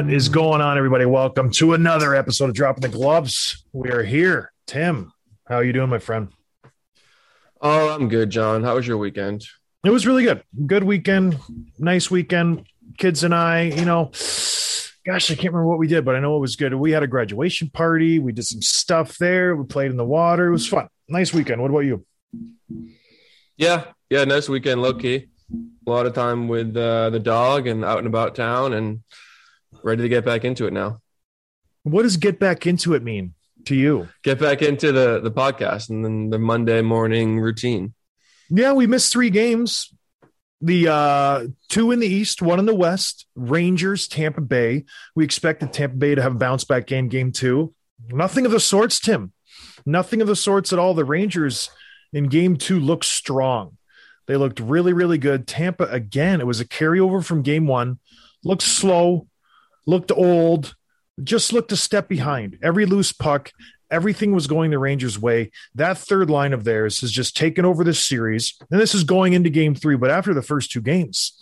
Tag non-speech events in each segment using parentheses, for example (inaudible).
What is going on, everybody? Welcome to another episode of Dropping the Gloves. We are here. Tim, how are you doing, my friend? Oh, I'm good, John. How was your weekend? It was really good. Good weekend. Nice weekend. Kids and I, you know, gosh, I can't remember what we did, but I know it was good. We had a graduation party. We did some stuff there. We played in the water. It was fun. Nice weekend. What about you? Yeah, yeah, nice weekend, low key. A lot of time with uh, the dog and out and about town, and ready to get back into it now. What does get back into it mean to you? Get back into the the podcast and then the Monday morning routine. Yeah, we missed three games. The uh two in the east, one in the west, Rangers, Tampa Bay. We expected Tampa Bay to have a bounce back game, game two. Nothing of the sorts, Tim. Nothing of the sorts at all. The Rangers in game two looked strong. They looked really, really good. Tampa, again, it was a carryover from game one. Looked slow, looked old, just looked a step behind. Every loose puck, everything was going the Rangers' way. That third line of theirs has just taken over this series. And this is going into game three, but after the first two games,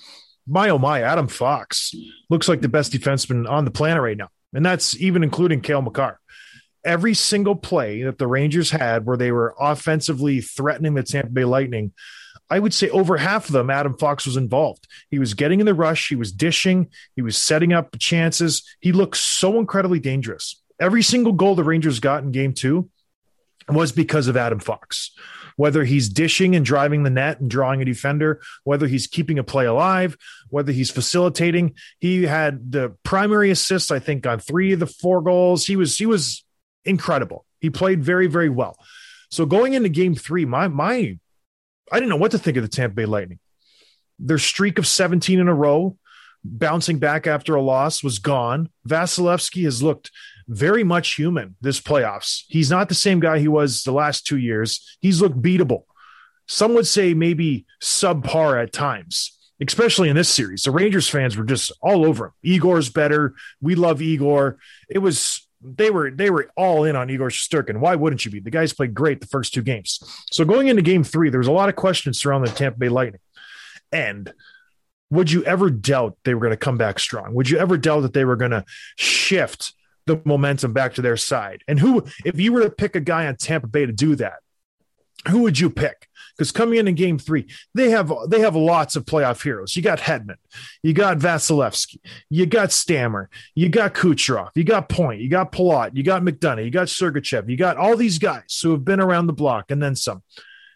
my oh my, Adam Fox looks like the best defenseman on the planet right now. And that's even including Cale Makar. Every single play that the Rangers had where they were offensively threatening the Tampa Bay Lightning, I would say over half of them, Adam Fox was involved. He was getting in the rush, he was dishing, he was setting up chances. He looked so incredibly dangerous. Every single goal the Rangers got in game two was because of Adam Fox. Whether he's dishing and driving the net and drawing a defender, whether he's keeping a play alive, whether he's facilitating, he had the primary assist, I think, on three of the four goals. He was he was incredible. He played very, very well. So going into game three, my my I didn't know what to think of the Tampa Bay Lightning. Their streak of 17 in a row, bouncing back after a loss, was gone. Vasilevsky has looked very much human this playoffs. He's not the same guy he was the last two years. He's looked beatable. Some would say maybe subpar at times, especially in this series. The Rangers fans were just all over him. Igor's better. We love Igor. It was they were they were all in on Igor Shesterkin. Why wouldn't you be? The guys played great the first two games. So going into game three, there was a lot of questions surrounding the Tampa Bay Lightning. And would you ever doubt they were going to come back strong? Would you ever doubt that they were going to shift the momentum back to their side? And who, if you were to pick a guy on Tampa Bay to do that, who would you pick? Because coming in in game three, they have they have lots of playoff heroes. You got Hedman, you got Vasilevsky, you got Stammer, you got Kucherov, you got Point, you got Palat, you got McDonagh, you got Sergachev, you got all these guys who have been around the block and then some.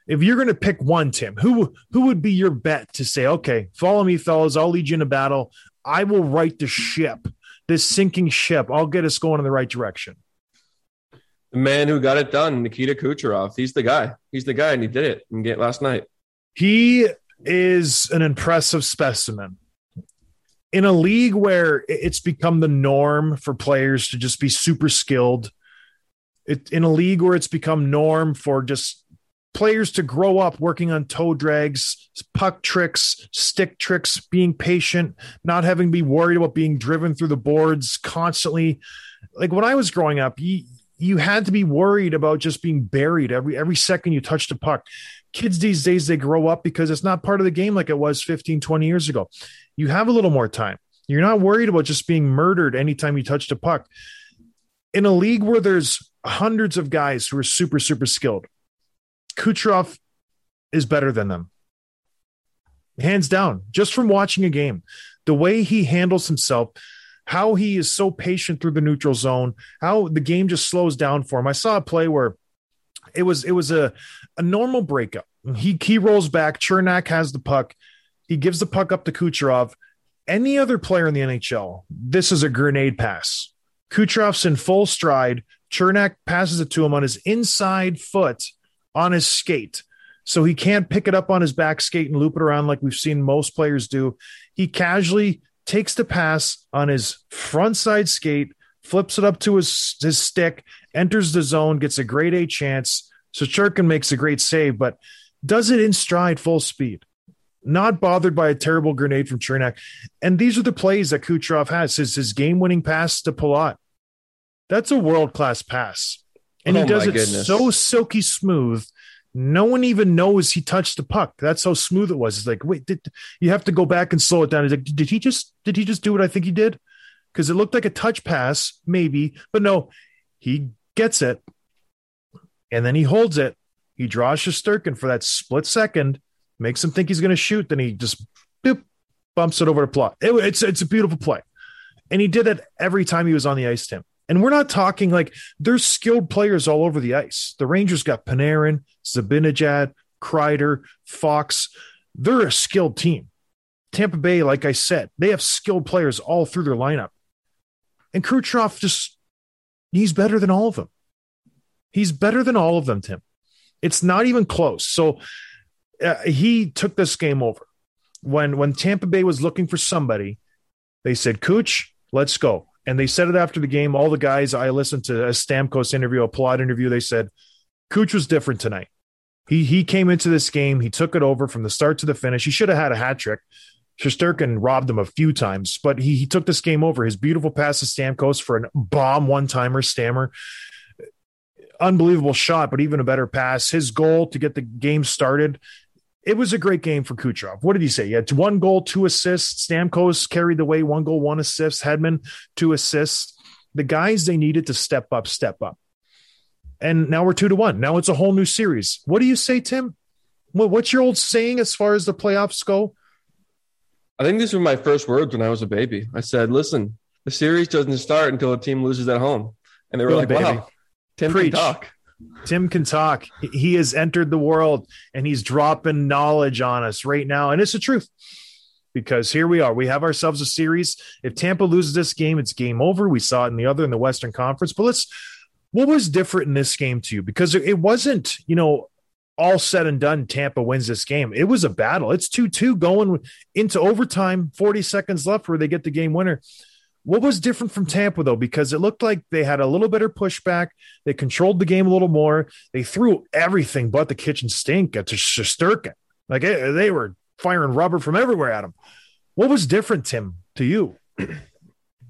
If you're going to pick one, Tim, who who would be your bet to say, okay, follow me, fellas, I'll lead you in a battle. I will right the ship, this sinking ship. I'll get us going in the right direction. The man who got it done, Nikita Kucherov. He's the guy. He's the guy, and he did it and get last night. He is an impressive specimen. In a league where it's become the norm for players to just be super skilled, it, in a league where it's become norm for just players to grow up working on toe drags, puck tricks, stick tricks, being patient, not having to be worried about being driven through the boards constantly. Like when I was growing up, you, you had to be worried about just being buried every every second you touched a puck. Kids these days they grow up because it's not part of the game like it was 15, 20 years ago. You have a little more time. You're not worried about just being murdered anytime you touched a puck. In a league where there's hundreds of guys who are super, super skilled, Kucherov is better than them. Hands down, just from watching a game, the way he handles himself, how he is so patient through the neutral zone, how the game just slows down for him. I saw a play where it was it was a, a normal breakup. He he rolls back, Cernak has the puck, he gives the puck up to Kucherov. Any other player in the NHL, this is a grenade pass. Kucherov's in full stride. Cernak passes it to him on his inside foot on his skate. So he can't pick it up on his back skate and loop it around like we've seen most players do. He casually takes the pass on his front side skate, flips it up to his, his stick, enters the zone, gets a great A chance. Shesterkin makes a great save, but does it in stride full speed. Not bothered by a terrible grenade from Cernak. And these are the plays that Kucherov has. His, his game winning pass to Palat. That's a world class pass. And oh he Oh, does it goodness. so silky smooth. No one even knows he touched the puck. That's how smooth it was. It's like, wait, did you have to go back and slow it down? He's like, did he just did he just do what I think he did? Because it looked like a touch pass, maybe, but no, he gets it and then he holds it. He draws Shesterkin for that split second, makes him think he's going to shoot. Then he just boop, bumps it over to Palat. It, it's it's a beautiful play, and he did it every time he was on the ice. Tim, and we're not talking like there's skilled players all over the ice. The Rangers got Panarin, Zibanejad, Kreider, Fox. They're a skilled team. Tampa Bay, like I said, they have skilled players all through their lineup, and Kucherov just he's better than all of them. He's better than all of them, Tim. It's not even close. So uh, he took this game over. When when Tampa Bay was looking for somebody, they said, "Cooch, let's go." And they said it after the game. All the guys I listened to a Stamkos interview, a Palat interview. They said, "Cooch was different tonight. He he came into this game. He took it over from the start to the finish. He should have had a hat trick. Shesterkin robbed him a few times, but he, he took this game over. His beautiful pass to Stamkos for a bomb one timer, Stammer unbelievable shot, but even a better pass. His goal to get the game started. It was a great game for Kucherov. What did he say? He had one goal, two assists. Stamkos carried the way, one goal, one assist. Hedman, two assists. The guys they needed to step up, step up. And now we're two to one. Now it's a whole new series. What do you say, Tim? What, what's your old saying as far as the playoffs go? I think these were my first words when I was a baby. I said, "Listen, the series doesn't start until a team loses at home," and they were Really, like, baby. "Wow, Tim Preach. can talk." Tim can talk. He- has entered the world and he's dropping knowledge on us right now. And it's the truth because here we are. We have ourselves a series. If Tampa loses this game, it's game over. We saw it in the other in the Western Conference. But let's, what was different in this game to you? Because it- it wasn't, you know, all said and done, Tampa wins this game. It was a battle. It's 2 2 going into overtime, 40 seconds left where they get the game winner. What was different from Tampa though? Because it looked like they had a little better pushback. They controlled the game a little more. They threw everything but the kitchen stink at Shesterkin. Like eh, they were firing rubber from everywhere at him. What was different, Tim, to you? (clears throat)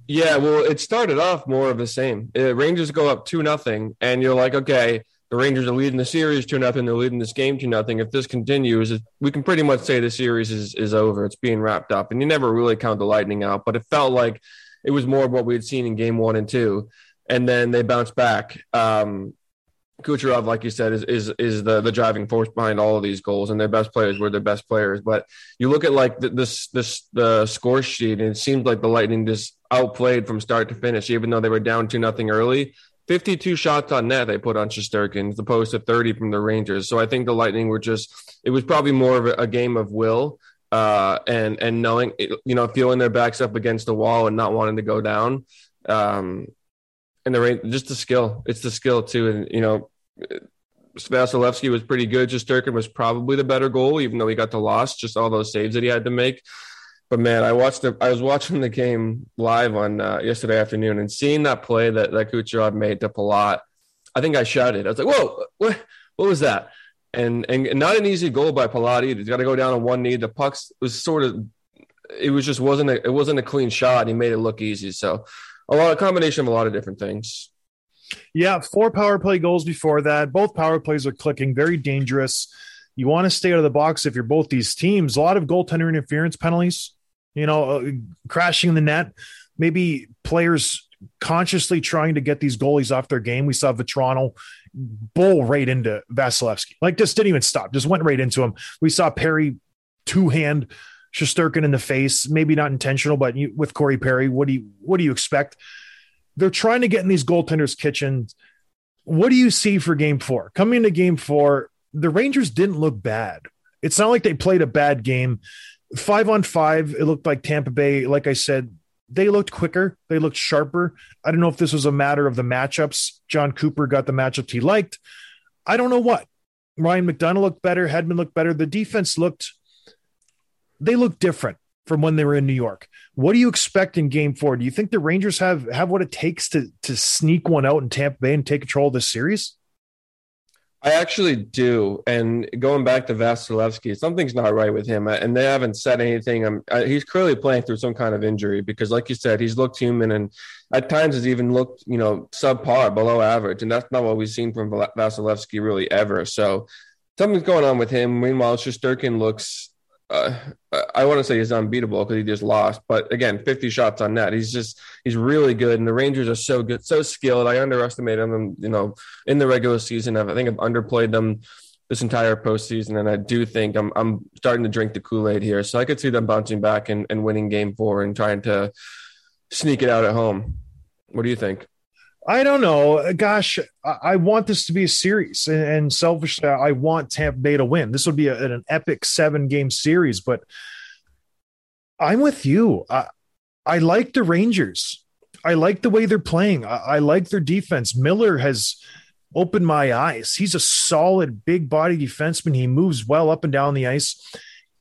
Yeah, well, it started off more of the same. Uh, Rangers go up two nothing, and you're like, okay, the Rangers are leading the series two nothing. They're leading this game two nothing. If this continues, we can pretty much say the series is is over. It's being wrapped up, and you never really count the Lightning out. But it felt like it was more of what we had seen in game one and two, and then they bounced back. Um, Kucherov, like you said, is is is the the driving force behind all of these goals, and their best players were their best players. But you look at like the, this this the score sheet, and it seemed like the Lightning just outplayed from start to finish, even though they were down to nothing early. Fifty-two shots on net they put on Shesterkin, as opposed to thirty from the Rangers. So I think the Lightning were just it was probably more of a game of will uh, and and knowing you know feeling their backs up against the wall and not wanting to go down. Um, and the Ran- just the skill, it's the skill too, and you know. Vasilevsky was pretty good. Shesterkin was probably the better goal, even though he got the loss. Just all those saves that he had to make. But man, I watched the. I was watching the game live on uh, yesterday afternoon, and seeing that play that that Kucherov made to Palat, I think I shouted. I was like, "Whoa, what? What was that?" And and, not an easy goal by either. He's got to go down on one knee. The pucks was sort of. It was just wasn't a, it wasn't a clean shot. He made it look easy. So, a lot of combination of a lot of different things. Yeah, four power play goals before that. Both power plays are clicking, very dangerous. You want to stay out of the box if you're both these teams. A lot of goaltender interference penalties, you know, uh, crashing the net. Maybe players consciously trying to get these goalies off their game. We saw Vatrano bowl right into Vasilevsky, like just didn't even stop, just went right into him. We saw Perry two hand Shesterkin in the face, maybe not intentional, but you, with Corey Perry, what do you what do you expect? They're trying to get in these goaltenders' kitchens. What do you see for Game Four? Coming into Game Four, the Rangers didn't look bad. It's not like they played a bad game. Five on five, it looked like Tampa Bay. Like I said, they looked quicker. They looked sharper. I don't know if this was a matter of the matchups. Jon Cooper got the matchups he liked. I don't know what. Ryan McDonagh looked better. Hedman looked better. The defense looked, they looked different from when they were in New York. What do you expect in game four? Do you think the Rangers have have what it takes to to sneak one out in Tampa Bay and take control of this series? I actually do. And going back to Vasilevsky, something's not right with him. And they haven't said anything. I'm, I, he's clearly playing through some kind of injury because, like you said, he's looked human and at times has even looked, you know, subpar, below average. And that's not what we've seen from Vasilevsky really ever. So something's going on with him. Meanwhile, Shesterkin looks uh, I want to say he's unbeatable because he just lost. But again, 50 shots on net. He's just he's really good, and the Rangers are so good, so skilled. I underestimated them, you know, in the regular season. I think I've underplayed them this entire postseason, and I do think I'm I'm starting to drink the Kool Aid here. So I could see them bouncing back and, and winning Game Four and trying to sneak it out at home. What do you think? I don't know. Gosh, I want this to be a series, and selfishly, I want Tampa Bay to win. This would be a, an epic seven game series, but I'm with you. I, I like the Rangers. I like the way they're playing. I, I like their defense. Miller has opened my eyes. He's a solid, big body defenseman. He moves well up and down the ice.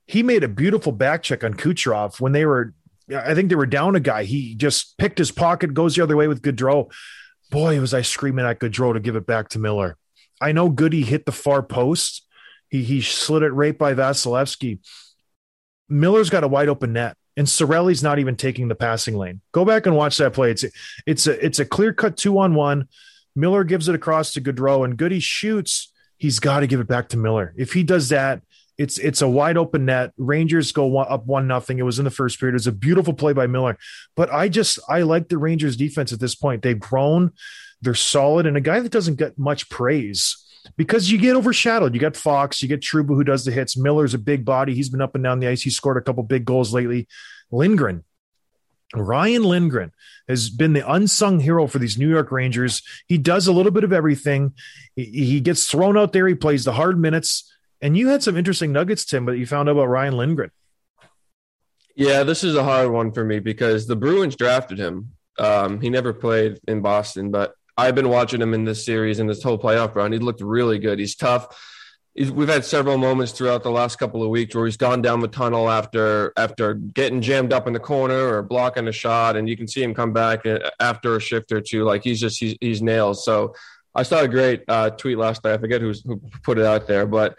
He made a beautiful back check on Kucherov when they were, I think they were down a guy. He just picked his pocket, goes the other way with Goodrow boy, was I screaming at Goodrow to give it back to Miller. I know Goody hit the far post. He he slid it right by Vasilevsky. Miller's got a wide open net, and Cirelli's not even taking the passing lane. Go back and watch that play. It's it's a it's a clear cut two on one. Miller gives it across to Goodrow, and Goody shoots. He's got to give it back to Miller. If he does that, it's it's a wide open net. Rangers go one, up one nothing. It was in the first period. It was a beautiful play by Miller. But I just I like the Rangers defense at this point. They've grown. They're solid, and a guy that doesn't get much praise because you get overshadowed. You got Fox, you get Trouba who does the hits. Miller's a big body. He's been up and down the ice. He scored a couple big goals lately. Lindgren, Ryan Lindgren has been the unsung hero for these New York Rangers. He does a little bit of everything. He, he gets thrown out there. He plays the hard minutes. And you had some interesting nuggets, Tim, but you found out about Ryan Lindgren. Yeah, this is a hard one for me because the Bruins drafted him. Um, he never played in Boston, but I've been watching him in this series and this whole playoff run. He looked really good. He's tough. He's, we've had several moments throughout the last couple of weeks where he's gone down the tunnel after after getting jammed up in the corner or blocking a shot, and you can see him come back uh, after a shift or two. Like he's just he's, he's nails. So I saw a great uh, tweet last night. I forget who put it out there, but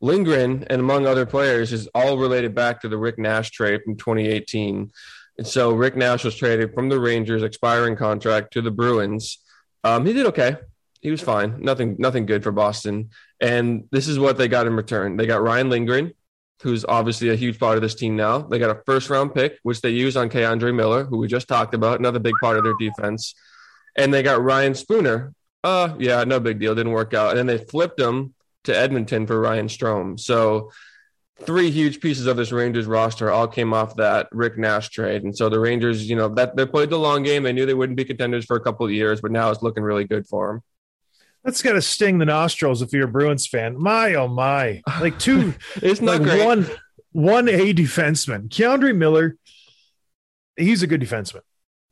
Lindgren and among other players is all related back to the Rick Nash trade from 2018. And so Rick Nash was traded from the Rangers expiring contract to the Bruins. Um, he did okay. He was fine. Nothing, nothing good for Boston. And this is what they got in return. They got Ryan Lindgren, who's obviously a huge part of this team now. They got a first round pick, which they use on K'Andre Miller, who we just talked about, another big part of their defense. And they got Ryan Spooner. Uh, yeah, no big deal. Didn't work out. And then they flipped him to Edmonton for Ryan Strome. So three huge pieces of this Rangers roster all came off that Rick Nash trade. And so the Rangers, you know, that they played the long game. They knew they wouldn't be contenders for a couple of years, but now it's looking really good for them. That's got to sting the nostrils if you're a Bruins fan. My oh my, like two, (laughs) it's not like great. one one A defenseman, K'Andre Miller. He's a good defenseman.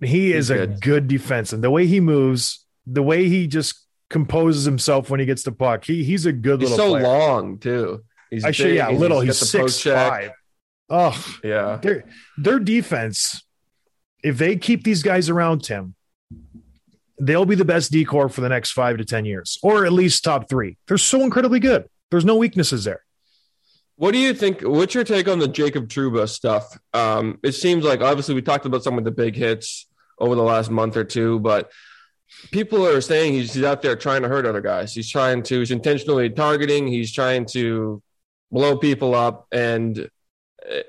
He is He's a good. good defenseman. The way he moves, the way he just composes himself when he gets the puck. He he's a good little. He's little so player. long too. He's I should, yeah, little. He's the six five. Oh, Yeah. their their defense. If they keep these guys around Tim, they'll be the best decor for the next five to ten years, or at least top three. They're so incredibly good. There's no weaknesses there. What do you think? What's your take on the Jacob Trouba stuff? Um, it seems like obviously we talked about some of the big hits over the last month or two, but people are saying he's, he's out there trying to hurt other guys. He's trying to, he's intentionally targeting. He's trying to blow people up, and uh,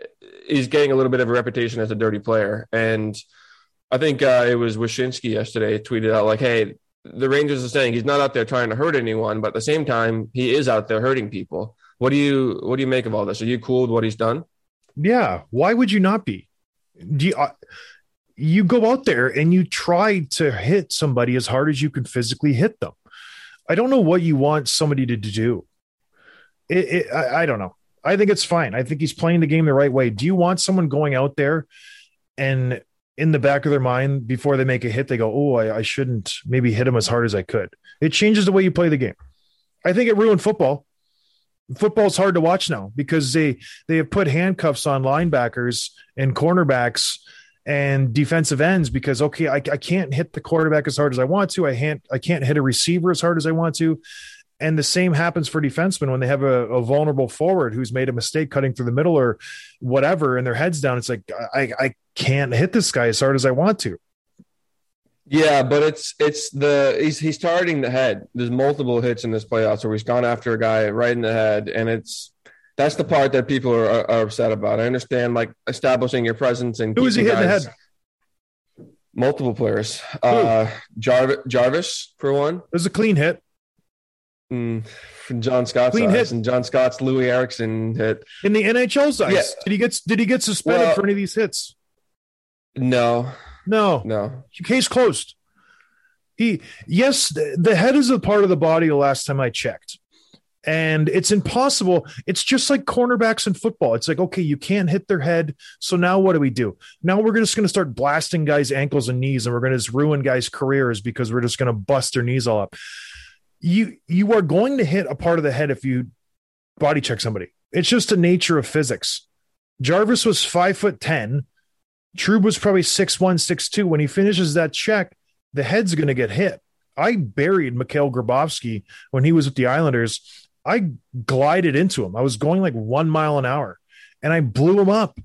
he's getting a little bit of a reputation as a dirty player. And I think uh, it was Wyshynski yesterday tweeted out like, "Hey, the Rangers are saying he's not out there trying to hurt anyone, but at the same time, he is out there hurting people." What do you what do you make of all this? Are you cool with what he's done? Yeah. Why would you not be? Do you, uh, you go out there and you try to hit somebody as hard as you can physically hit them. I don't know what you want somebody to do. It, it, I, I don't know. I think it's fine. I think he's playing the game the right way. Do you want someone going out there and in the back of their mind before they make a hit, they go, "Oh, I, I shouldn't maybe hit him as hard as I could." It changes the way you play the game. I think it ruined football football's hard to watch now because they they have put handcuffs on linebackers and cornerbacks and defensive ends because okay I, I can't hit the quarterback as hard as i want to. I can't i can't hit a receiver as hard as i want to. And the same happens for defensemen when they have a, a vulnerable forward who's made a mistake cutting through the middle or whatever and their heads down. It's like i i can't hit this guy as hard as i want to. Yeah, but it's it's the he's he's targeting the head. There's multiple hits in this playoffs where he's gone after a guy right in the head, and it's that's the part that people are, are upset about. I understand like establishing your presence and who is he hitting the head Multiple players. Uh, Jarvis, Jarvis for one. it was a clean hit Mm, from John Scott's Clean eyes, hit. and John Scott's Loui Eriksson hit. in the nhl's eyes Yeah. did he get did he get suspended Well- for any of these hits No, no no. case closed. He, yes, the, the head is a part of the body the last time I checked. And it's impossible. It's just like cornerbacks in football. It's like, okay, you can't hit their head. So now what do we do? Now we're just going to start blasting guys' ankles and knees, and we're going to just ruin guys' careers because we're just going to bust their knees all up. You you are going to hit a part of the head if you body check somebody. It's just the nature of physics. Jarvis was five foot ten. Trouba was probably six one, six two. When he finishes that check, the head's going to get hit. I buried Mikhail Grabovski when he was with the Islanders. I glided into him. I was going like one mile an hour and I blew him up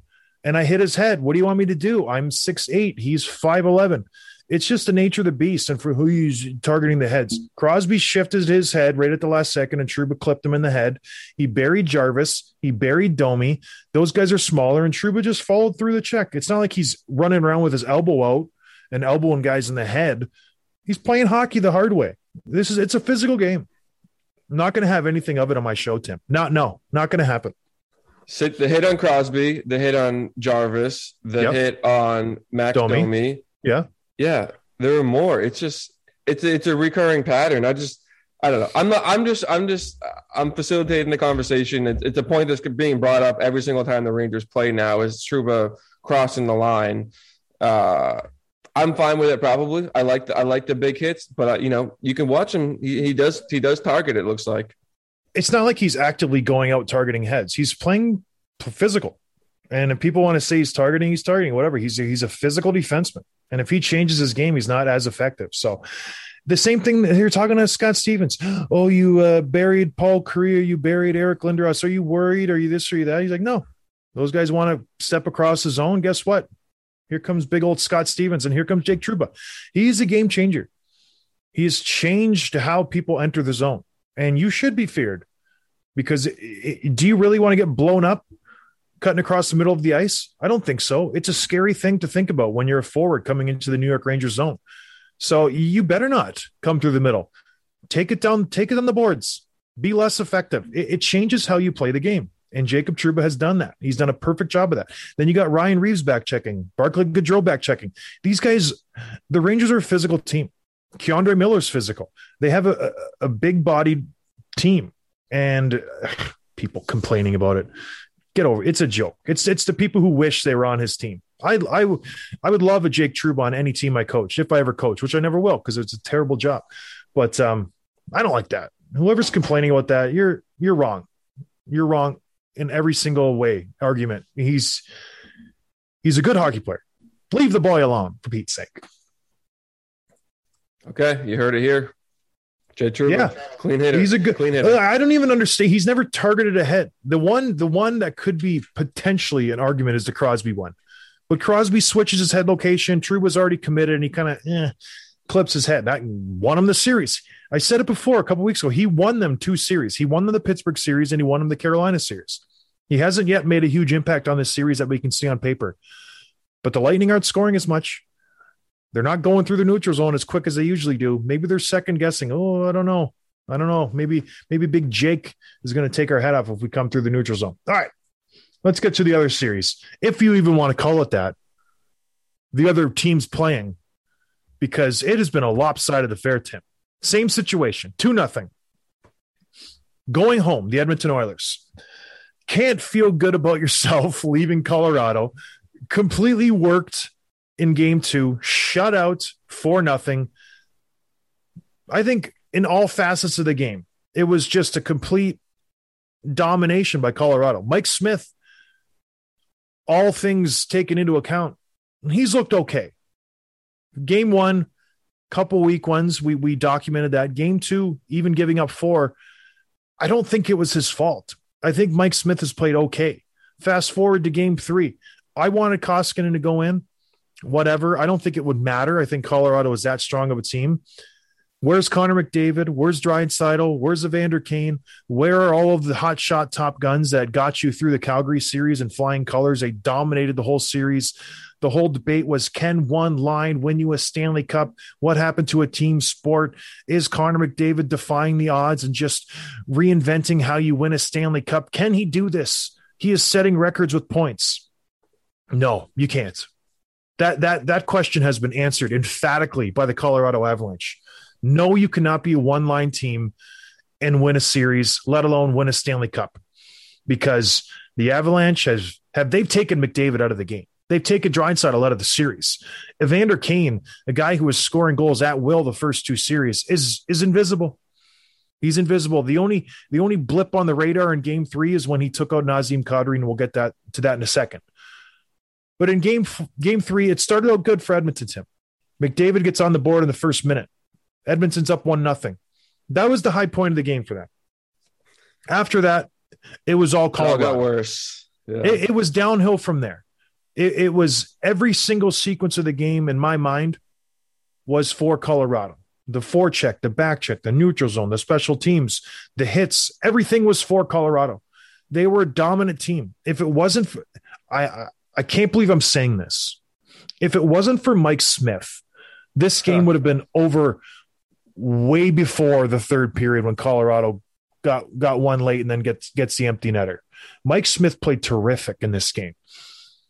and I hit his head. What do you want me to do? I'm six eight. He's 5'11. It's just the nature of the beast and for who he's targeting the heads. Crosby shifted his head right at the last second and Trouba clipped him in the head. He buried Jarvis. He buried Domi. Those guys are smaller and Trouba just followed through the check. It's not like he's running around with his elbow out and elbowing guys in the head. He's playing hockey the hard way. This is it's a physical game. I'm not going to have anything of it on my show, Tim. Not no, not going to happen. Sit the hit on Crosby, the hit on Jarvis, the Yep. hit on Mac Domi. Domi. Yeah. Yeah, there are more. It's just it's it's a recurring pattern. I just I don't know. I'm not. I'm just. I'm just. I'm facilitating the conversation. It's, it's a point that's being brought up every single time the Rangers play now. Is Trouba crossing the line? Uh, I'm fine with it. Probably. I like. The, I like the big hits, but uh, you know, you can watch him. He, he does. He does target. It looks like. It's not like he's actively going out targeting heads. He's playing physical. And if people want to say he's targeting, he's targeting whatever. He's a, he's a physical defenseman. And if he changes his game, he's not as effective. So the same thing that you're talking to Scott Stevens. Oh, you uh, buried Paul Kariya, you buried Eric Lindros. Are you worried? Are you this or you that? He's like, no. Those guys want to step across the zone. Guess what? Here comes big old Scott Stevens, and here comes Jake Trouba. He's a game changer. He's changed how people enter the zone, and you should be feared because i- i- do you really want to get blown up cutting across the middle of the ice? I don't think so. It's a scary thing to think about when you're a forward coming into the New York Rangers zone. So you better not come through the middle. Take it down, take it on the boards. Be less effective. It, it changes how you play the game. And Jacob Trouba has done that. He's done a perfect job of that. Then you got Ryan Reaves back checking, Barclay Goodrow back checking. These guys, the Rangers are a physical team. K'Andre Miller's physical. They have a, a, a big bodied team. And (sighs) people complaining about it. Get over it. It's a joke. It's it's the people who wish they were on his team. I I, I would love a Jake Trouba on any team I coach, if I ever coach, which I never will because it's a terrible job. But um, I don't like that. Whoever's complaining about that, you're you're wrong. You're wrong in every single way. Argument. He's he's a good hockey player. Leave the boy alone, for Pete's sake. Okay, you heard it here. Jay Trouba, Yeah. clean hitter. He's a good clean hitter. I don't even understand. He's never targeted a head. The one, the one that could be potentially an argument is the Crosby one. But Crosby switches his head location. True was already committed, and he kind of, eh. clips his head. That won him the series. I said it before a couple weeks ago. He won them two series. He won them the Pittsburgh series and he won them the Carolina series. He hasn't yet made a huge impact on this series that we can see on paper. But the Lightning aren't scoring as much. They're not going through the neutral zone as quick as they usually do. Maybe they're second guessing. Oh, I don't know. I don't know. Maybe maybe Big Jake is going to take our head off if we come through the neutral zone. All right. Let's get to the other series. If you even want to call it that. The other teams playing because it has been a lopsided affair, Tim. Same situation, 2 nothing. Going home, the Edmonton Oilers can't feel good about yourself (laughs) leaving Colorado. Completely worked in game two, shut out for nothing. I think in all facets of the game, it was just a complete domination by Colorado. Mike Smith, all things taken into account, he's looked okay. Game one, couple weak ones, we we documented that. Game two, even giving up four, I don't think it was his fault. I think Mike Smith has played okay. Fast forward to game three. I wanted Koskinen to go in, whatever. I don't think it would matter. I think Colorado is that strong of a team. Where's Connor McDavid? Where's Draisaitl? Where's Evander Kane? Where are all of the hot shot top guns that got you through the Calgary series in flying colors? They dominated the whole series. The whole debate was can one line win you a Stanley Cup? What happened to a team sport? Is Connor McDavid defying the odds and just reinventing how you win a Stanley Cup? Can he do this? He is setting records with points. No, you can't. That that that question has been answered emphatically by the Colorado Avalanche. No, you cannot be a one line team and win a series, let alone win a Stanley Cup, because the Avalanche has have they've taken McDavid out of the game. They've taken Draisaitl out of the series. Evander Kane, a guy who was scoring goals at will the first two series, is is invisible. He's invisible. The only the only blip on the radar in Game Three is when he took out Nazim Kadri, and we'll get that to that in a second. But in Game Game Three, it started out good for Edmonton. Tim McDavid gets on the board in the first minute. Edmonton's up one nothing. That was the high point of the game for them. After that, it was all It all got worse. Yeah. It, it was downhill from there. It, it was every single sequence of the game in my mind was for Colorado. The forecheck, the back check, the neutral zone, the special teams, the hits, everything was for Colorado. They were a dominant team. If it wasn't for, I, I, I can't believe I'm saying this. If it wasn't for Mike Smith, this game would have been over way before the third period when Colorado got got one late and then gets gets the empty netter. Mike Smith played terrific in this game.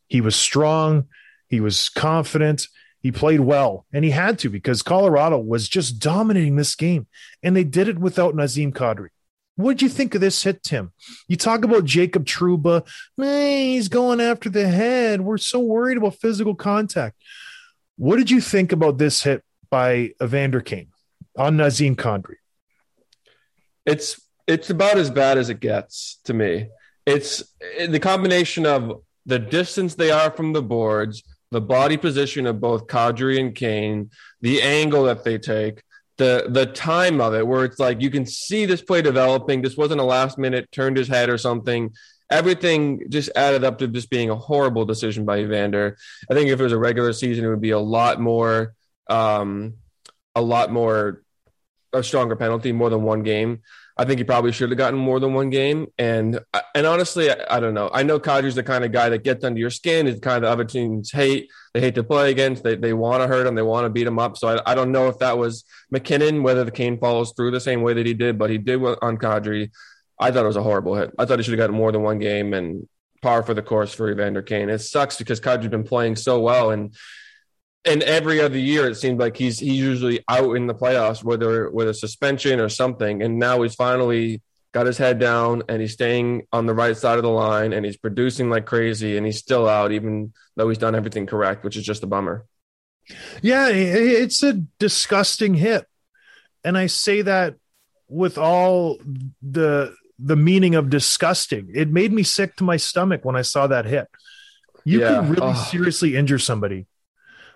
He was strong, he was confident, he played well, and he had to because Colorado was just dominating this game, and they did it without Nazim Kadri. What did you think of this hit, Tim? You talk about Jacob Trouba. Man, he's going after the head. We're so worried about physical contact. What did you think about this hit by Evander Kane on Nazim Kadri? it's it's about as bad as it gets to me. It's the combination of the distance they are from the boards, the body position of both Kadri and Kane, the angle that they take, the the time of it, where it's like you can see this play developing. This wasn't a last minute turned his head or something. Everything just added up to just being a horrible decision by Evander. I think if it was a regular season, it would be a lot more, um, a lot more, a stronger penalty, more than one game. I think he probably should have gotten more than one game. And and honestly, I, I don't know. I know Kadri's the kind of guy that gets under your skin. Is kind of other teams hate. They hate to play against. They they want to hurt him. They want to beat him up. So I, I don't know if that was MacKinnon, whether the Kane follows through the same way that he did, but he did on Kadri. I thought it was a horrible hit. I thought he should have gotten more than one game and par for the course for Evander Kane. It sucks because Kadri's been playing so well and and every other year it seems like he's he's usually out in the playoffs, whether with a suspension or something. And now he's finally got his head down and he's staying on the right side of the line and he's producing like crazy and he's still out, even though he's done everything correct, which is just a bummer. Yeah, it's a disgusting hit. And I say that with all the the meaning of disgusting. It made me sick to my stomach when I saw that hit. You Yeah. could really Oh. seriously injure somebody.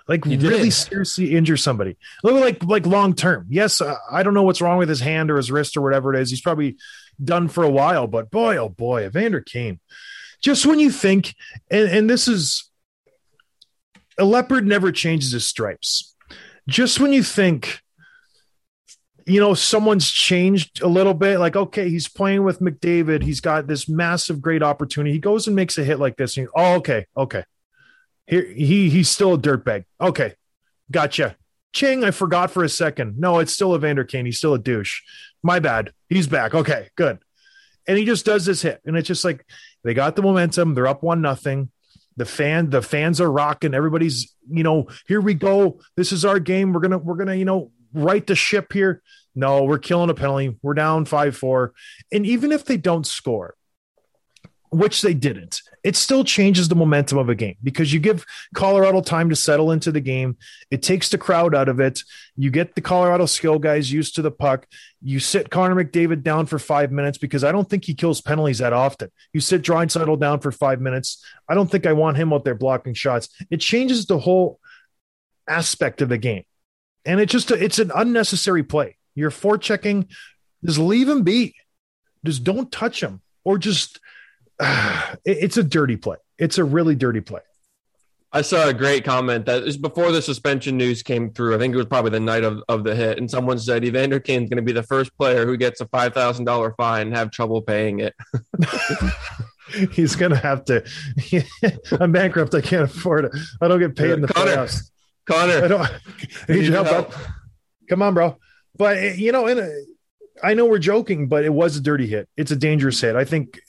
Like He really did. seriously injure somebody. Look like like long term. Yes, uh, I don't know what's wrong with his hand or his wrist or whatever it is. He's probably done for a while, but boy oh boy, Evander Kane. Just when you think and and this is a leopard never changes his stripes. just when you think you know someone's changed a little bit like okay he's playing with mcdavid he's got this massive great opportunity he goes and makes a hit like this and you, oh okay okay here he he's still a dirtbag. Okay. Gotcha. Ching i forgot for a second. No it's still evander kane. He's still a douche. My bad. He's back. Okay good. And he just does this hit. And it's just like they got the momentum. They're up one nothing. The fan the fans are rocking. Everybody's you know here we go. This is our game. We're gonna we're gonna you know right the ship here. No we're killing a penalty. We're down 5-4 and even if they don't score which they didn't it still changes the momentum of a game because you give colorado time to settle into the game. It takes the crowd out of it. You get the colorado skill guys used to the puck. You sit connor mcdavid down for five minutes because i don't think he kills penalties that often. You sit Draisaitl down for five minutes. I don't think i want him out there blocking shots. It changes the whole aspect of the game. And it just it's an unnecessary play. You're forechecking, just leave him be, just don't touch him, or just (sighs) it- it's a dirty play. It's a really dirty play. I saw a great comment that is before the suspension news came through. I think it was probably the night of, of the hit, and someone said Evander Kane's going to be the first player who gets a five thousand dollar fine and have trouble paying it. (laughs) (laughs) He's gonna have to. (laughs) I'm bankrupt. I can't afford it. I don't get paid in the Connor, playoffs. I don't. I need need your help. help. Come on, bro. But you know, and uh, I know we're joking, but it was a dirty hit. It's a dangerous hit. I think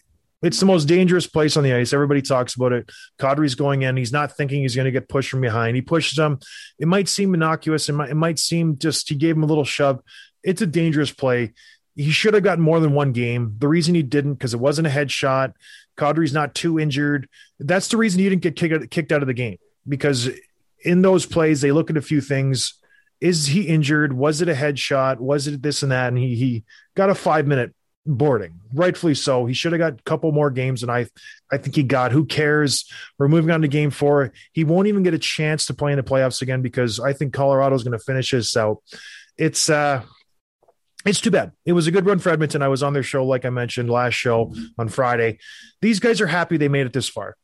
it's the most dangerous place on the ice. Everybody talks about it. Kadri's going in. He's not thinking he's going to get pushed from behind. He pushes him. It might seem innocuous. It might, it might seem just he gave him a little shove. It's a dangerous play. He should have gotten more than one game. The reason he didn't because it wasn't a headshot. Kadri's not too injured. That's the reason he didn't get kicked kicked out of the game because in those plays they look at a few things. Is he injured? Was it a headshot? Was it this and that? And he he got a five minute boarding, rightfully so. He should have got a couple more games, and I I think he got. Who cares? We're moving on to game four. He won't even get a chance to play in the playoffs again because I think Colorado's going to finish this out. It's uh it's too bad. It was a good run for Edmonton. I was on their show, like I mentioned last show on Friday. These guys are happy they made it this far.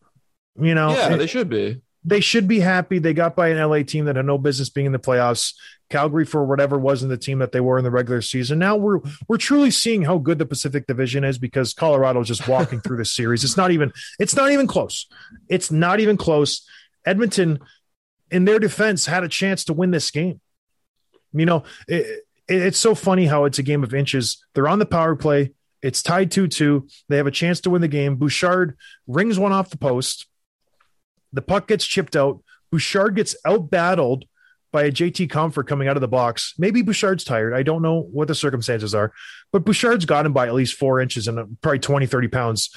You know, yeah, it- they should be. They should be happy. They got by an LA team that had no business being in the playoffs. Calgary, for whatever, wasn't the team that they were in the regular season. Now we're we're truly seeing how good the Pacific Division is because Colorado's just walking through the series. It's not even it's not even close. It's not even close. Edmonton, in their defense, had a chance to win this game. You know, it, it- it's so funny how it's a game of inches. They're on the power play. It's tied 2 2. They have a chance to win the game. Bouchard rings one off the post. The puck gets chipped out. Bouchard gets out battled by a JT Compher coming out of the box. Maybe Bouchard's tired. I don't know what the circumstances are, but Bouchard's got him by at least four inches and uh, probably 20, 30 pounds.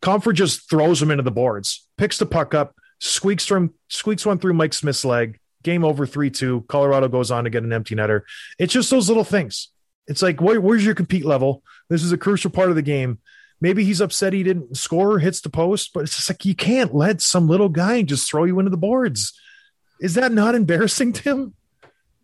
Compher just throws him into the boards, picks the puck up, squeaks from squeaks one through Mike Smith's leg. Game over 3 2. Colorado goes on to get an empty netter. It's just those little things. It's like, where, where's your compete level? This is a crucial part of the game. Maybe he's upset he didn't score, hits the post, but it's just like you can't let some little guy just throw you into the boards. Is that not embarrassing, Tim?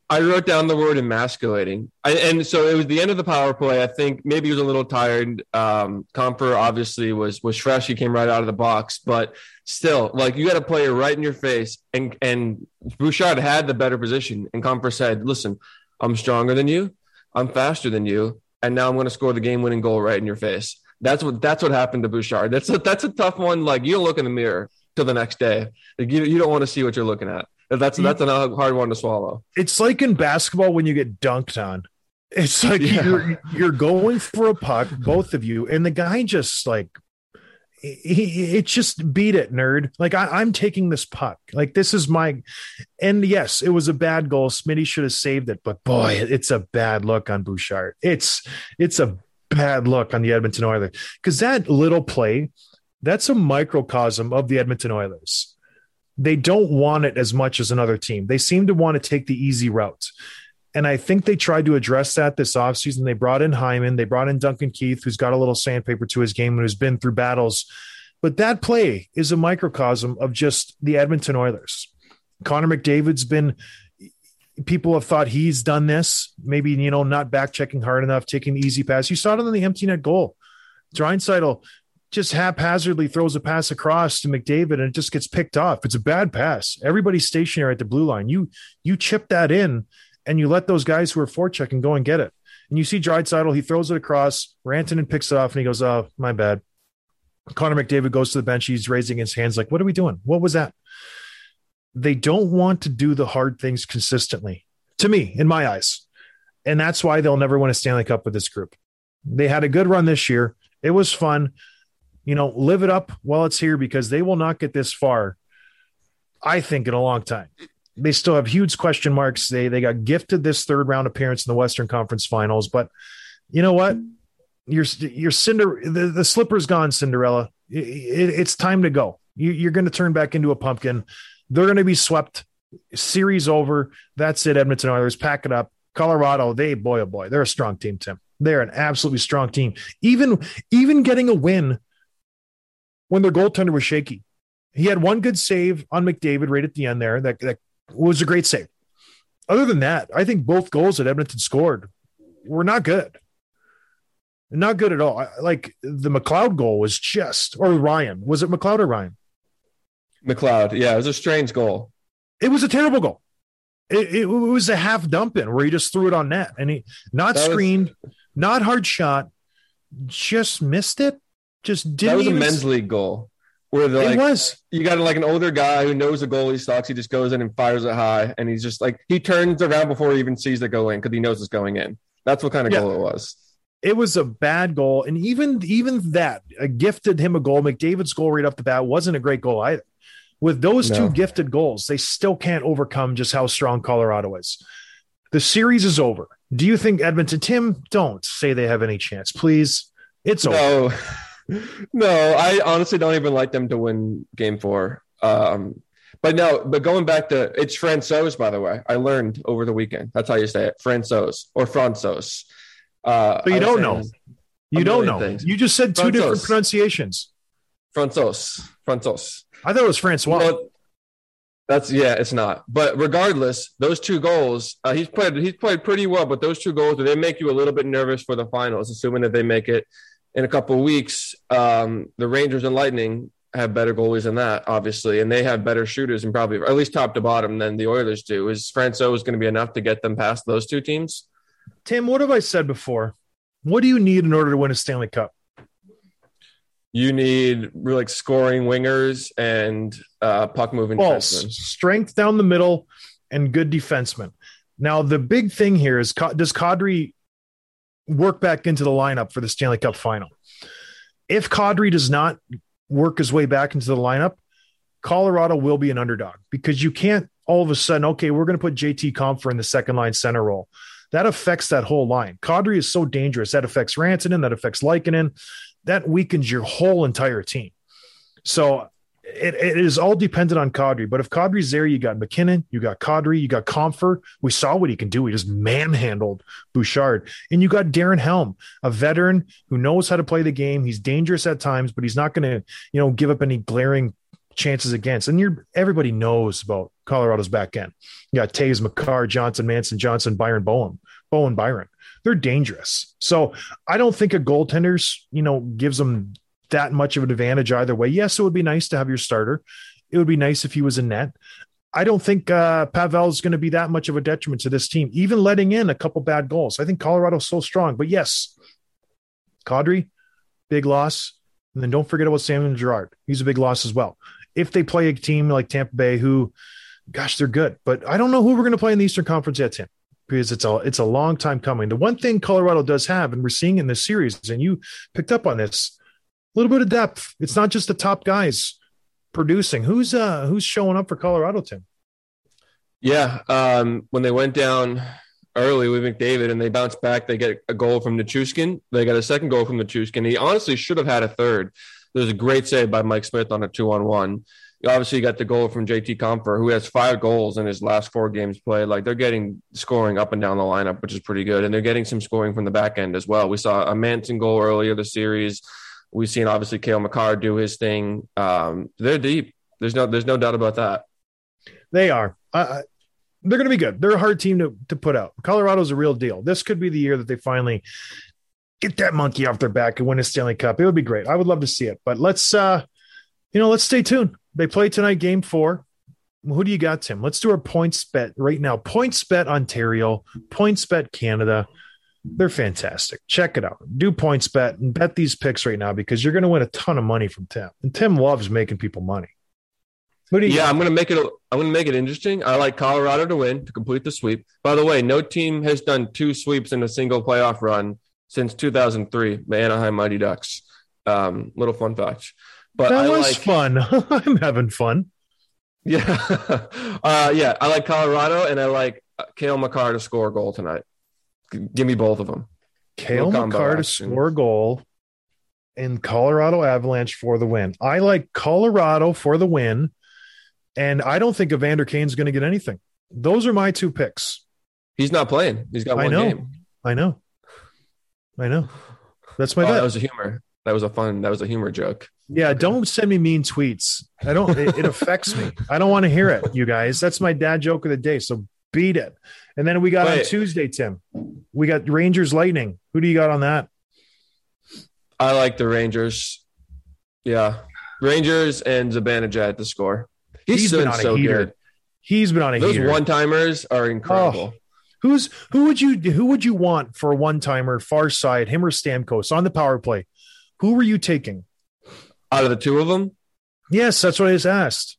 I wrote down the word emasculating. I, and so it was the end of the power play. I think maybe he was a little tired. Um, Compher obviously was was fresh. He came right out of the box, but still, like you got a player right in your face, and and Bouchard had the better position, and Compher said, "Listen, I'm stronger than you, I'm faster than you, and now I'm going to score the game winning goal right in your face." That's what that's what happened to Bouchard. That's a, that's a tough one. Like you don't look in the mirror till the next day. Like you, you don't want to see what you're looking at. That's that's a hard one to swallow. It's like in basketball when you get dunked on. It's like Yeah. you're you're going for a puck, both of you, and the guy just like he, he it just beat it, nerd. Like I, I'm taking this puck. Like this is my and yes, it was a bad goal. Smitty should have saved it, but boy, it's a bad look on Bouchard. It's it's a bad look on the Edmonton Oilers because that little play, that's a microcosm of the Edmonton Oilers. They don't want it as much as another team. They seem to want to take the easy route. And I think they tried to address that this offseason. They brought in Hyman, they brought in Duncan Keith, who's got a little sandpaper to his game and who's been through battles. But that play is a microcosm of just the Edmonton Oilers. Connor McDavid's been people have thought he's done this, maybe you know, not back checking hard enough, taking the easy pass. You saw it on the empty net goal. Draisaitl just haphazardly throws a pass across to McDavid and it just gets picked off. It's a bad pass. Everybody's stationary at the blue line. You you chip that in and you let those guys who are forechecking go and get it. And you see Draisaitl, he throws it across. Rantanen picks it off and he goes, "Oh, my bad." Connor McDavid goes to the bench. He's raising his hands like, "What are we doing? What was that?" They don't want to do the hard things consistently. To me, in my eyes, and that's why they'll never win a Stanley Cup with this group. They had a good run this year. It was fun. You know, live it up while it's here because they will not get this far, I think, in a long time. They still have huge question marks. They they got gifted this third round appearance in the Western Conference Finals, but you know what? Your your cinder the, the slipper's gone, Cinderella. It, it, it's time to go. You, you're going to turn back into a pumpkin. They're going to be swept. Series over. That's it. Edmonton Oilers pack it up. Colorado, they boy oh boy, they're a strong team. Tim, they're an absolutely strong team. Even even getting a win when their goaltender was shaky. He had one good save on McDavid right at the end there. That that was a great save. Other than that, I think both goals that Edmonton scored were not good. Not good at all. Like the McLeod goal was just, or Ryan. Was it McLeod or Ryan? McLeod. Yeah, it was a strange goal. It was a terrible goal. It, it was a half dump in where he just threw it on net and he not That was- screened, not hard shot, just missed it. Just didn't that was a men's league goal where the it was. you got like an older guy who knows the goalie stocks. He just goes in and fires it high, and he's just like he turns around before he even sees it go in because he knows it's going in. That's what kind of Yeah. goal it was. It was a bad goal, and even even that uh, gifted him a goal. McDavid's goal right off the bat wasn't a great goal either. With those No. two gifted goals, they still can't overcome just how strong Colorado is. The series is over. Do you think Edmonton? Tim, don't say they have any chance, please. It's over. No, (laughs) no, I honestly don't even like them to win Game Four. Um, but no, but going back to it's Francois, by the way. I learned over the weekend. That's how you say it, Francois or Francois. Uh, But you don't know. You don't know. things. You just said two Francois. different pronunciations. Francois, Francois. I thought it was Francois. Well, that's yeah, it's not. But regardless, those two goals, uh, he's played he's played pretty well. But those two goals, they make you a little bit nervous for the finals, assuming that they make it in a couple of weeks. Um, the Rangers and Lightning have better goalies than that, obviously, and they have better shooters and probably at least top to bottom than the Oilers do. Is Francois going to be enough to get them past those two teams? Tim, what have I said before? What do you need in order to win a Stanley Cup? You need like scoring wingers and uh, puck moving defensemen. Strength down the middle and good defensemen. Now, the big thing here is does Kadri work back into the lineup for the Stanley Cup final? If Kadri does not work his way back into the lineup, Colorado will be an underdog because you can't all of a sudden, okay, we're going to put JT Compher in the second line center role. That affects that whole line. Kadri is so dangerous. That affects Rantanen. That affects Lehkonen. That weakens your whole entire team. So it, it is all dependent on Kadri. But if Kadri's there, you got MacKinnon, you got Kadri, you got Compher. We saw what he can do. He just manhandled Bouchard. And you got Darren Helm, a veteran who knows how to play the game. He's dangerous at times, but he's not going to, you know, give up any glaring chances against. And you're everybody knows about Colorado's back end. You got Toews, Makar, Johnson, Manson, Johnson, Byram Bowen, Bowen, Byram. They're dangerous. So I don't think a goaltender's, you know, gives them that much of an advantage either way. Yes, it would be nice to have your starter. It would be nice if he was in net. I don't think uh, Pavel is going to be that much of a detriment to this team, even letting in a couple bad goals. I think Colorado's so strong. But yes, Kadri, big loss. And then don't forget about Samuel Girard. He's a big loss as well. If they play a team like Tampa Bay, who, gosh, they're good, but I don't know who we're going to play in the Eastern Conference yet, Tim, because it's a it's a long time coming. The one thing Colorado does have, and we're seeing in this series, and you picked up on this, a little bit of depth. It's not just the top guys producing. Who's uh who's showing up for Colorado, Tim? Yeah, um, when they went down early with McDavid and they bounced back, they get a goal from Nichushkin. They got a second goal from Nichushkin. He honestly should have had a third. There's a great save by Mike Smith on a two-on-one. Obviously you got the goal from JT Compher, who has five goals in his last four games played. Like they're getting scoring up and down the lineup, which is pretty good, and they're getting some scoring from the back end as well. We saw a Manson goal earlier this series. We've seen obviously Cale Makar do his thing. Um, they're deep. There's no there's no doubt about that. They are. I, they're going to be good. They're a hard team to, to put out. Colorado's a real deal. This could be the year that they finally get that monkey off their back and win a Stanley Cup. It would be great. I would love to see it. But let's uh you know, let's stay tuned. They play tonight, game four. Who do you got, Tim? Let's do our points bet right now. Points bet Ontario, points bet Canada. They're fantastic. Check it out. Do points bet and bet these picks right now because you're going to win a ton of money from Tim. And Tim loves making people money. What do you Yeah, I'm gonna make it. I'm gonna make it interesting. I like Colorado to win to complete the sweep. By the way, no team has done two sweeps in a single playoff run since 2003. The Anaheim Mighty Ducks. Um, little fun fact. But that I was like, fun. (laughs) I'm having fun. yeah, (laughs) uh, yeah. I like Colorado, and I like uh, Cale Makar to score a goal tonight. G- Give me both of them. Cale Makar to score a goal and Colorado Avalanche for the win. I like Colorado for the win, and I don't think Evander Kane's going to get anything. Those are my two picks. He's not playing. He's got I one know. game. I know. I know. That's my Oh, bet. that was a humor. That was a fun. That was a humor joke. yeah, don't send me mean tweets. I don't. It, it affects me. I don't want to hear it, you guys. That's my dad joke of the day. So beat it. And then we got on Tuesday, Tim. We got Rangers Lightning. Who do you got on that? I like the Rangers. Yeah, Rangers and Zibanejad to score. He's, He's been on a so heater. good. He's been on a Those heater. one timers are incredible. Who's who would you who would you want for a one timer, far side, him or Stamkos on the power play? Who were you taking? Out of the two of them, Yes, that's what I just asked.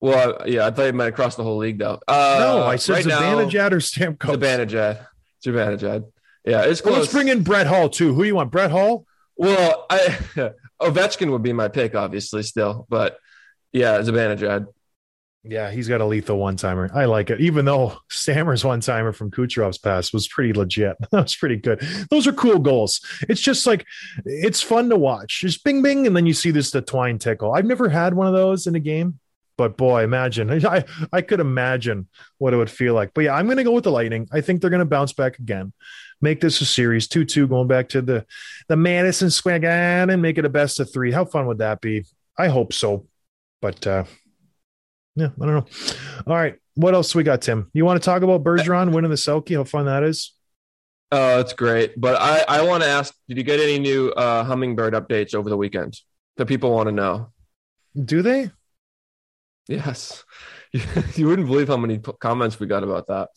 well, yeah, I thought you might cross the whole league though. Uh, no, I said right Zibanejad or Stamkos. Zibanejad. Zibanejad. Yeah, it's Well, let's bring in Brett Hall too. Who do you want? Brett Hall? Well, I (laughs) Ovechkin would be my pick, obviously, still, but yeah, Zibanejad. Yeah, he's got a lethal one timer. I like it, even though Stammer's one timer from Kucherov's pass was pretty legit. (laughs) That was pretty good. Those are cool goals. It's just like it's fun to watch. Just bing bing, and then you see this the twine tickle. I've never had one of those in a game, but boy, imagine (laughs) I I could imagine what it would feel like. But yeah, I'm to go with the Lightning. I think they're to bounce back again. Make this a series two two, going back to the the Madison Square Garden and make it a best of three. How fun would that be? I hope so. But uh yeah, I don't know. All right. What else we got, Tim? You want to talk about Bergeron winning the Selke? How fun that is? Oh, it's great. But I, I want to ask, did you get any new uh, hummingbird updates over the weekend that people want to know? Do they? Yes. (laughs) you wouldn't believe how many comments we got about that.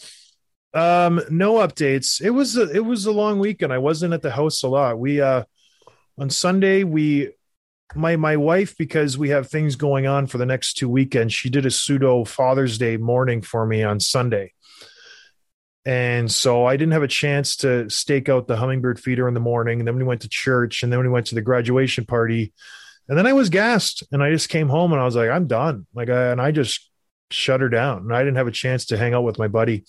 Um, no updates. It was a, it was a long weekend. I wasn't at the house a lot. We uh on Sunday we my my wife because we have things going on for the next two weekends. She did a pseudo Father's Day morning for me on Sunday. And so I didn't have a chance to stake out the hummingbird feeder in the morning. And then we went to church and then we went to the graduation party. And then I was gassed and I just came home and I was like, I'm done. Like, I, and I just shut her down and I didn't have a chance to hang out with my buddy.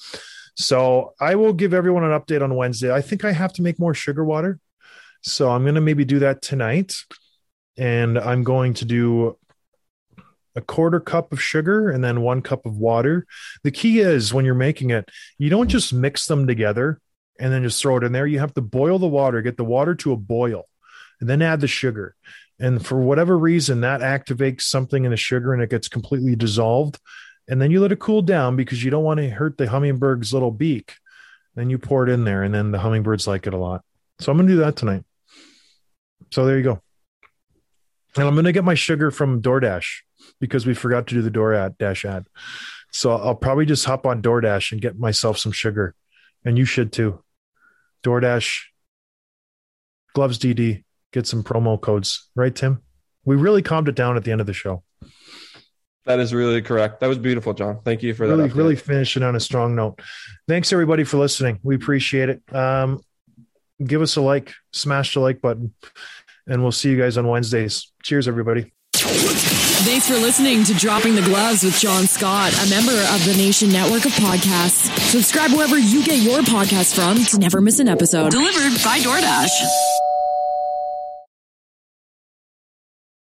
So I will give everyone an update on Wednesday. I think I have to make more sugar water. So I'm going to maybe do that tonight. And I'm going to do a quarter cup of sugar and then one cup of water. The key is when you're making it, you don't just mix them together and then just throw it in there. You have to boil the water, get the water to a boil, and then add the sugar. And for whatever reason, that activates something in the sugar and it gets completely dissolved. And then you let it cool down because you don't want to hurt the hummingbird's little beak. Then you pour it in there, and then the hummingbirds like it a lot. So I'm going to do that tonight. So there you go. And I'm going to get my sugar from DoorDash because we forgot to do the DoorDash ad. So I'll probably just hop on DoorDash and get myself some sugar. And you should too. DoorDash, Gloves DD, get some promo codes. Right, Tim? We really calmed it down at the end of the show. That is really correct. That was beautiful, John. Thank you for really, that. update. really finishing on a strong note. Thanks everybody for listening. We appreciate it. Um, give us a like, smash the like button, and we'll see you guys on Wednesdays. Cheers, everybody. Thanks for listening to Dropping the Gloves with John Scott, a member of the Nation Network of Podcasts. Subscribe wherever you get your podcasts from to never miss an episode. Delivered by DoorDash.